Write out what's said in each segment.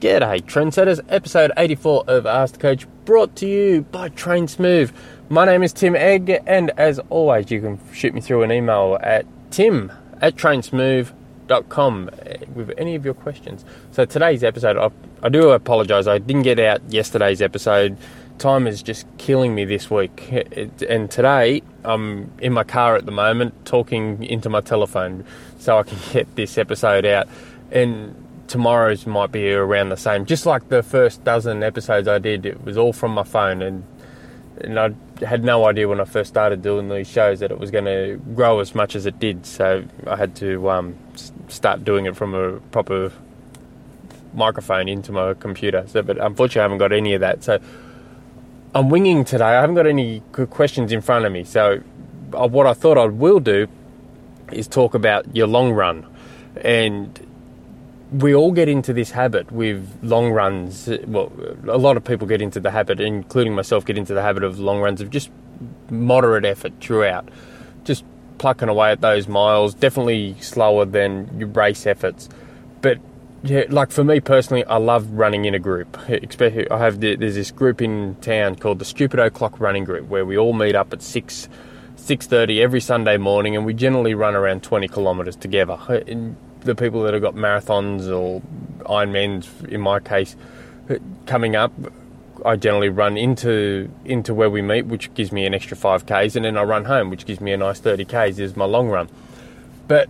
G'day, trendsetters. Episode 84 of Ask the Coach brought to you by Train Smooth. My name is Tim Egg, and as always, you can shoot me through an email at tim at trainsmooth.com with any of your questions. So, today's episode, I, I do apologise, I didn't get out yesterday's episode. Time is just killing me this week. It, and today, I'm in my car at the moment talking into my telephone so I can get this episode out. And tomorrow's might be around the same. Just like the first dozen episodes I did, it was all from my phone, and and I had no idea when I first started doing these shows that it was going to grow as much as it did. So I had to um, start doing it from a proper microphone into my computer. So, but unfortunately, I haven't got any of that. So I'm winging today. I haven't got any questions in front of me. So uh, what I thought I will do is talk about your long run and we all get into this habit with long runs. Well, a lot of people get into the habit, including myself, get into the habit of long runs of just moderate effort throughout, just plucking away at those miles. Definitely slower than your race efforts, but yeah, like for me personally, I love running in a group. Especially, I have there's this group in town called the Stupid O'clock Running Group, where we all meet up at six. 6:30 every Sunday morning, and we generally run around 20 kilometres together. And the people that have got marathons or Ironmans, in my case, coming up, I generally run into into where we meet, which gives me an extra five k's, and then I run home, which gives me a nice thirty k's. Is my long run, but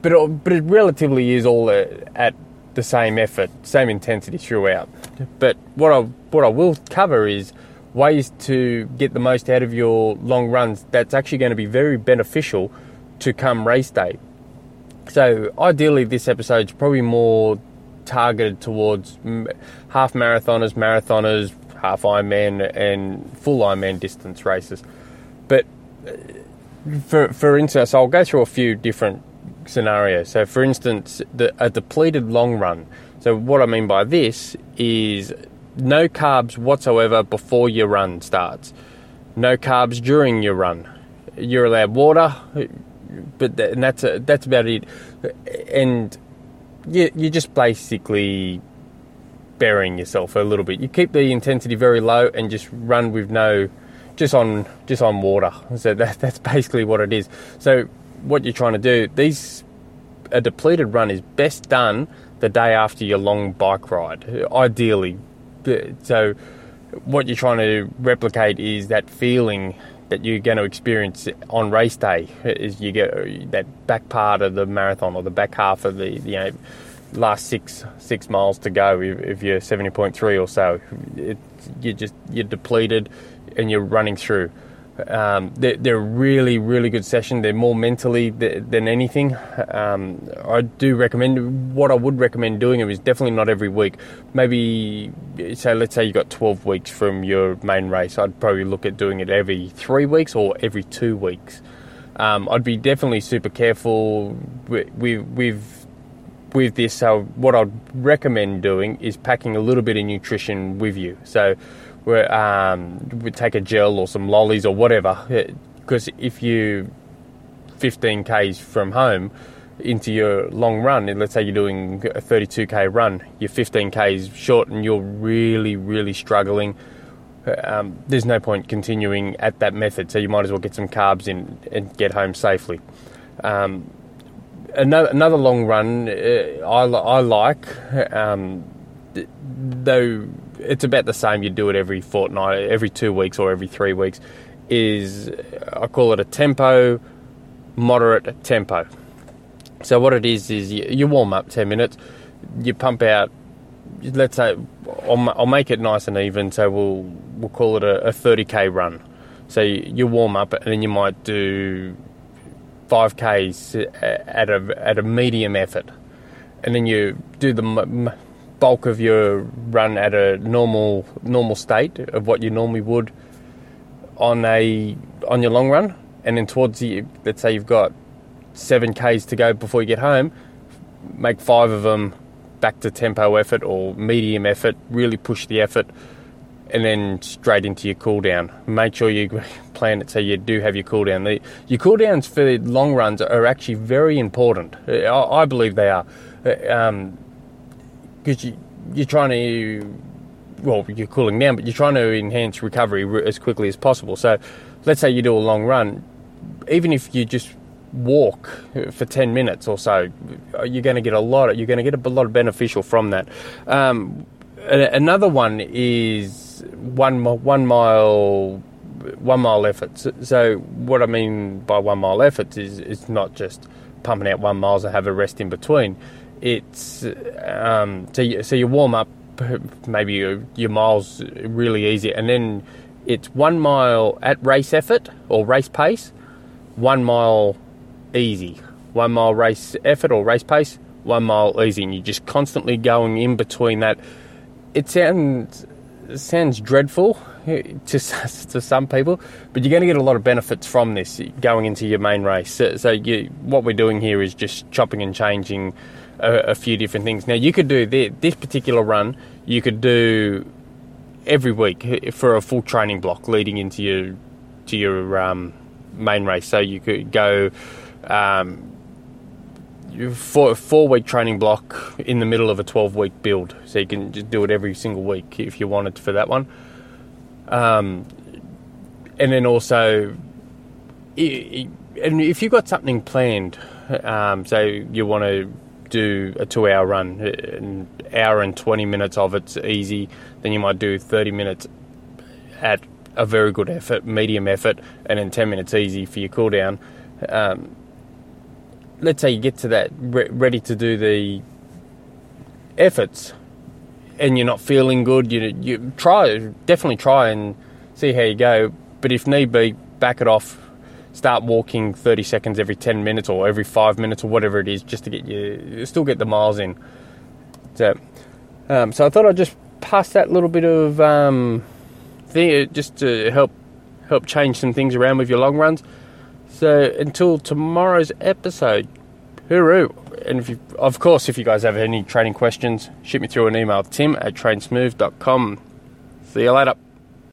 but it, but it relatively is all at the same effort, same intensity throughout. But what I what I will cover is ways to get the most out of your long runs. That's actually going to be very beneficial to come race day so ideally, this episode is probably more targeted towards half marathoners, marathoners, half Ironman, and full Ironman distance races. But uh, for for instance, I'll go through a few different scenarios. So, for instance, the, a depleted long run. So, what I mean by this is no carbs whatsoever before your run starts. No carbs during your run. You're allowed water, but and that's a, that's about it. And you you're just basically burying yourself a little bit. You keep the intensity very low and just run with no, just on just on water. So that, that's basically what it is. So what you're trying to do, these a depleted run is best done the day after your long bike ride, ideally. So what you're trying to replicate is that feeling that you're going to experience on race day is you get that back part of the marathon or the back half of the you uh, know last six six miles to go if, if you're 70.3 or so. It, you just you're depleted and you're running through um, they're, they're, a really, really good session. They're more mentally th- than anything. Um, I do recommend, what I would recommend doing is definitely not every week. Maybe, so let's say you got 12 weeks from your main race. I'd probably look at doing it every three weeks or every two weeks. Um, I'd be definitely super careful with, with, with, with this. So, what I'd recommend doing is packing a little bit of nutrition with you. So, um, we take a gel or some lollies or whatever. Because if you 15 k's from home into your long run, let's say you're doing a 32k run, you're 15 k's short and you're really, really struggling. Um, there's no point continuing at that method, so you might as well get some carbs in and get home safely. Um, another, another long run uh, I, I like, um, though it's about the same. You do it every fortnight, every two weeks, or every three weeks. Is I call it a tempo, moderate tempo. So what it is is you, you warm up ten minutes, you pump out. Let's say I'll, I'll, make it nice and even. So we'll we'll call it a, a 30k run. So you, you warm up and then you might do 5Ks at a, at a medium effort. And then you do the bulk of your run at a normal normal state of what you normally would on a on your long run, and then towards the let's say you've got seven k's to go before you get home, make five of them back to tempo effort or medium effort. Really push the effort, and then straight into your cool down. Make sure you plan it so you do have your cool down. The, your cool downs for the long runs are actually very important. I, I believe they are. Um, because you you're trying to well, you're cooling down, but you're trying to enhance recovery as quickly as possible. So, let's say you do a long run, even if you just walk for 10 minutes or so, you're going to get a lot. Of, you're going to get a lot of beneficial from that. Um, another one is one one mile one mile efforts. So what I mean by one mile efforts is it's not just pumping out one miles and have a rest in between. It's um, so you, so you warm up maybe your, your miles really easy, and then it's one mile at race effort or race pace, one mile easy, one mile race effort or race pace, one mile easy, and you're just constantly going in between that. It sounds it sounds dreadful to to some people, but you're going to get a lot of benefits from this going into your main race. So, so you, what we're doing here is just chopping and changing a, a few different things. Now you could do the, this particular run. You could do every week for a full training block leading into your to your um, main race. So you could go um, four four week training block in the middle of a twelve week build. So you can just do it every single week if you wanted for that one. Um, and then also, and if you've got something planned, um, so you want to do a two hour run, an hour and 20 minutes of it's easy, then you might do 30 minutes at a very good effort, medium effort, and then 10 minutes easy for your cool down. Um, let's say you get to that re- ready to do the efforts and you're not feeling good, you, you try, definitely try and see how you go. But if need be, back it off, start walking 30 seconds every 10 minutes or every five minutes or whatever it is just to get you, still get the miles in. So, um, so I thought I'd just pass that little bit of um, thing just to help help change some things around with your long runs. So until tomorrow's episode, hooroo. And if you, of course, if you guys have any training questions, shoot me through an email, tim at trainsmooth.com. See you later.